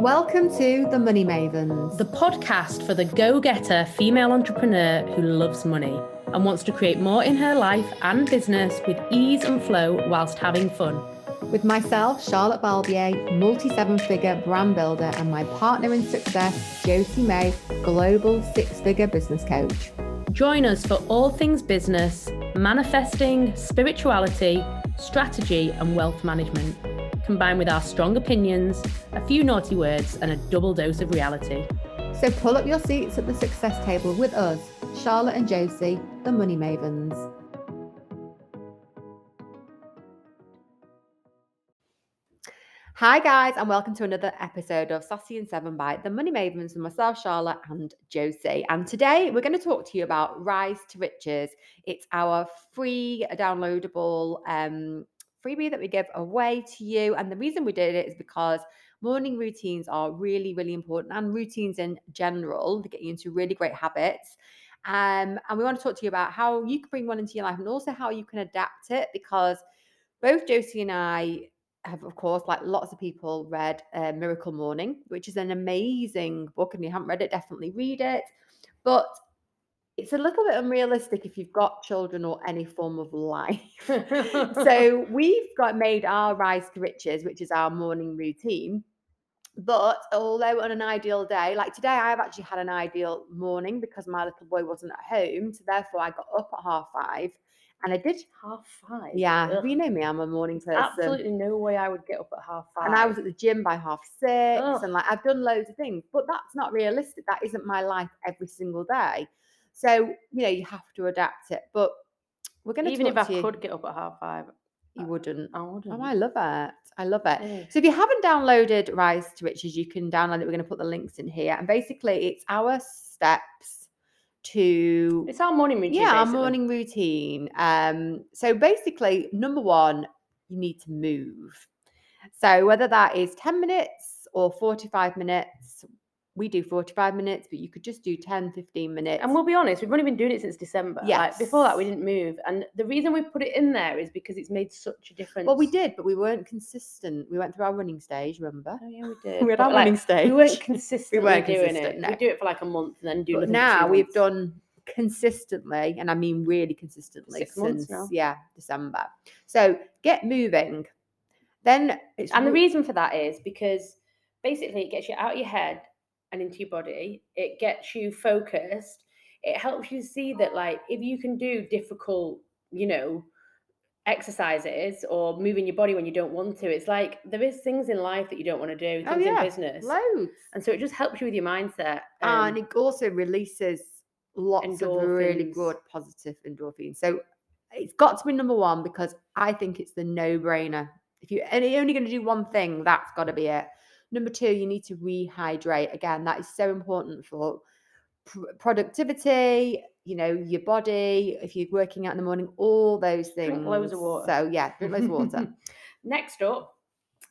Welcome to The Money Mavens. the podcast for the go getter female entrepreneur who loves money and wants to create more in her life and business with ease and flow whilst having fun. with myself, Charlotte Balbier, multi seven figure brand builder, and my partner in success, Josie May, global six figure business coach. Join us for all things business, manifesting, spirituality, strategy, and wealth management, combined with our strong opinions, a few naughty words, and a double dose of reality. So pull up your seats at the success table with us, Charlotte and Josie, the Money Mavens. Hi, guys, and welcome to another episode of Sassy In Seven by the Money Mavens with myself, Charlotte, and Josie. And today we're going to talk to you about Rise to Riches. It's our free downloadable um, freebie that we give away to you. And the reason we did it is because morning routines are really, really important, and routines in general to get you into really great habits. Um, and we want to talk to you about how you can bring one into your life and also how you can adapt it because both Josie and I have, of course, like lots of people, read uh, Miracle Morning, which is an amazing book. And if you haven't read it, definitely read it. But it's a little bit unrealistic if you've got children or any form of life. so we've got made our rise to riches, which is our morning routine. But although on an ideal day, like today, I've actually had an ideal morning because my little boy wasn't at home. So therefore, I got up at half five and I did. Half five. Yeah, Ugh. you know me, I'm a morning person. Absolutely no way I would get up at half five. And I was at the gym by half six, Ugh. and like I've done loads of things, but that's not realistic. That isn't my life every single day. So you know you have to adapt it. But we're going to even if I you. could get up at half five, you wouldn't. I wouldn't. Oh, I love it. I love it. Yeah. So if you haven't downloaded Rise to Riches, you can download it. We're going to put the links in here, and basically it's our steps to It's our morning routine. yeah our morning routine. Um, so basically, number one, you need to move. So whether that is ten minutes or forty-five minutes, we do forty-five minutes, but you could just do 10, 15 minutes. And we'll be honest, we've only been doing it since December. Like before that, we didn't move. And the reason we put it in there is because it's made such a difference. well, we did, but we weren't consistent. We went through our running stage. Remember? Oh, yeah, we did. We had but, our like, running stage. We weren't consistently weren't doing consistent, it. no. We do it for like a month and then do for now we've done consistently and i mean really consistently Six since yeah december so get moving then it's And the reason for that is because basically it gets you out of your head and into your body. It gets you focused. It helps you see that, like, if you can do difficult, you know, exercises or moving your body when you don't want to, it's like there is things in life that you don't want to do, Oh, yeah, in business. loads And so it just helps you with your mindset. um, and it also releases lots of really good positive endorphins so it's got to be number one because i think it's the no-brainer if you and you're only going to do one thing that's got to be it number two you need to rehydrate again that is so important for pr- productivity you know your body if you're working out in the morning all those things Drink loads of water. so yeah drink loads of water Next up,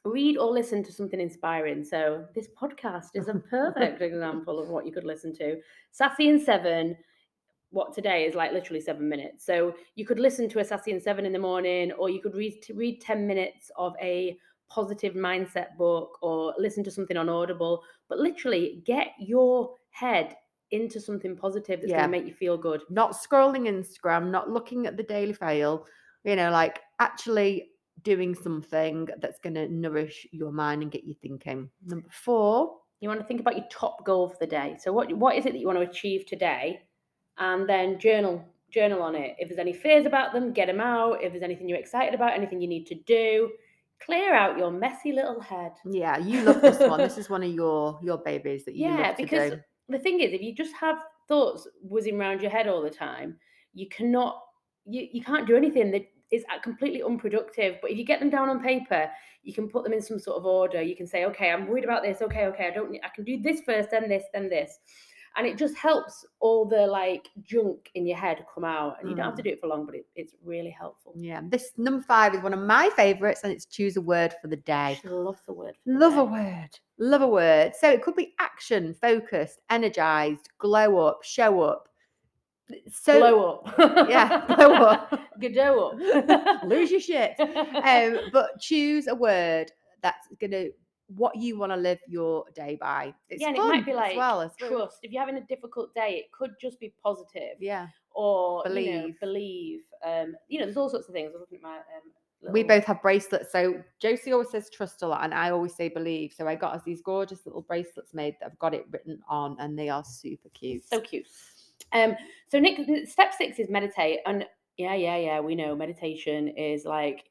read or listen to something inspiring. So this podcast is a perfect example of what you could listen to. Sassy In Seven, what today is like literally seven minutes. So you could listen to a Sassy In Seven in the morning, or you could read read 10 minutes of a positive mindset book or listen to something on Audible. But literally get your head into something positive that's Yeah. going to make you feel good. not scrolling Instagram, not looking at the Daily Fail, you know, like actually doing something that's going to nourish your mind and get you thinking. Number four, you want to think about your top goal for the day. So what what is it that you want to achieve today? And then journal journal on it. If there's any fears about them, get them out. If there's anything you're excited about, anything you need to do, clear out your messy little head. yeah, you love this one. This is one of your your babies that you Yeah, love to Yeah, because do. the thing is, if you just have thoughts whizzing around your head all the time, you cannot you, you can't do anything that is uh, completely unproductive. But if you get them down on paper, you can put them in some sort of order. You can say, okay, I'm worried about this. Okay, okay, I don't I can do this first, then this, then this. And it just helps all the like junk in your head come out. And you don't have to do it for long, but it, it's really helpful. Yeah, this number five is one of my favorites, and it's choose a word for the day. I love the word. the Love a word. Love a word. So it could be action, focused, energized, glow up, show up. So blow up. Yeah, blow up. Godot up. lose your shit. Um, but choose a word that's going to what you want to live your day by. It's yeah, and it might be as like well as well. trust. If you're having a difficult day, it could just be positive. Yeah. Or you know, Believe. believe. Um, you know, there's all sorts of things. I was looking at my um, We both have bracelets. So Josie always says trust a lot, and I always say believe. So I got us these gorgeous little bracelets made that have got it written on, and they are super cute. so cute. Um, so Nick, step six is meditate, and yeah, yeah, yeah. We know meditation is like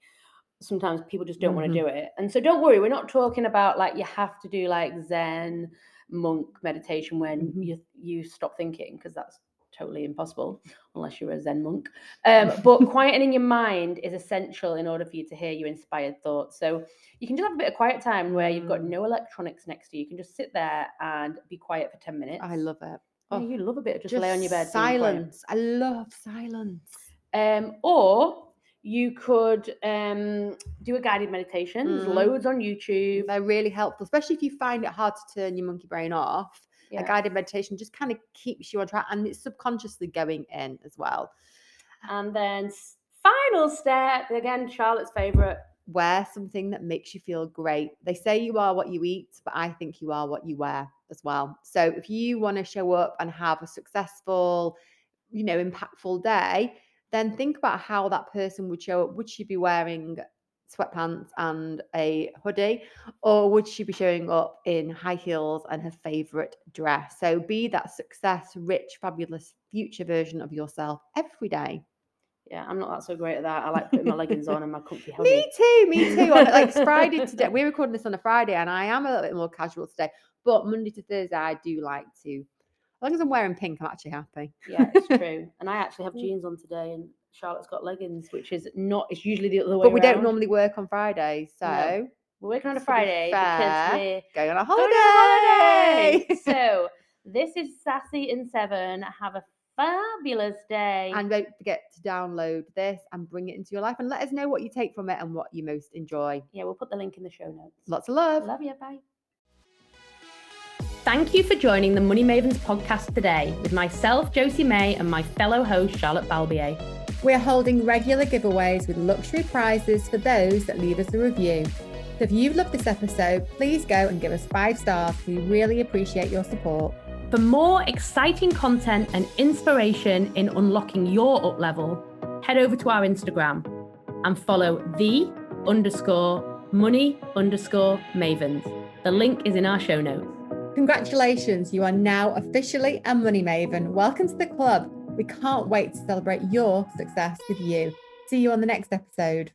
sometimes people just don't want Mhm. to do it, and so don't worry. We're not talking about like you have to do like Zen monk meditation when Mhm. you you stop thinking because that's totally impossible unless you're a Zen monk. Um, but quietening your mind is essential in order for you to hear your inspired thoughts. So you can just have a bit of quiet time where you've got Mm. no electronics next to you. You can just sit there and be quiet for ten minutes. I love it. Oh, you love a bit of just, lay on your bed. Silence. I love silence. Um, or you could um, do a guided meditation. There's Mhm. loads on YouTube. They're really helpful, especially if you find it hard to turn your monkey brain off. Yeah. A guided meditation just kind of keeps you on track and it's subconsciously going in as well. And then final step, again, Charlotte's favourite. Wear something that makes you feel great. They say you are what you eat, but I think you are what you wear as well. So if you want to show up and have a successful, you know, impactful day, then think about how that person would show up. Would she be wearing sweatpants and a hoodie, or would she be showing up in high heels and her favorite dress? So be that success, rich, fabulous future version of yourself every day. Yeah, I'm not that so great at that. I like putting my leggings on and my comfy hoodie. Me too, me too. On, like it's Friday today. We're recording this on a Friday, and I am a little bit more casual today. But Monday to Thursday, I do like to. As long as I'm wearing pink, I'm actually happy. Yeah, it's true. And I actually have jeans on today, and Charlotte's got leggings, which is not. It's usually the other way. But we don't normally work on Fridays, so No. We're working on a Friday because we're going on a Going on a holiday. holiday. so this is Sassy In Seven. Have a fabulous day. and don't forget to download this and bring it into your life, and let us know what you take from it and what you most enjoy. yeah, we'll put the link in the show notes. Lots of love. Love you. Bye. Thank you for joining the Money Mavens podcast today with myself, Josie May, and my fellow host, Charlotte Balbier. We're holding regular giveaways with luxury prizes for those that leave us a review. So if you've loved this episode, please go and give us five stars. We really appreciate your support. For more exciting content and inspiration in unlocking your up level, head over to our Instagram and follow the underscore money underscore mavens. The link is in our show notes. Congratulations, you are now officially a money maven. Welcome to the club. We can't wait to celebrate your success with you. See you on the next episode.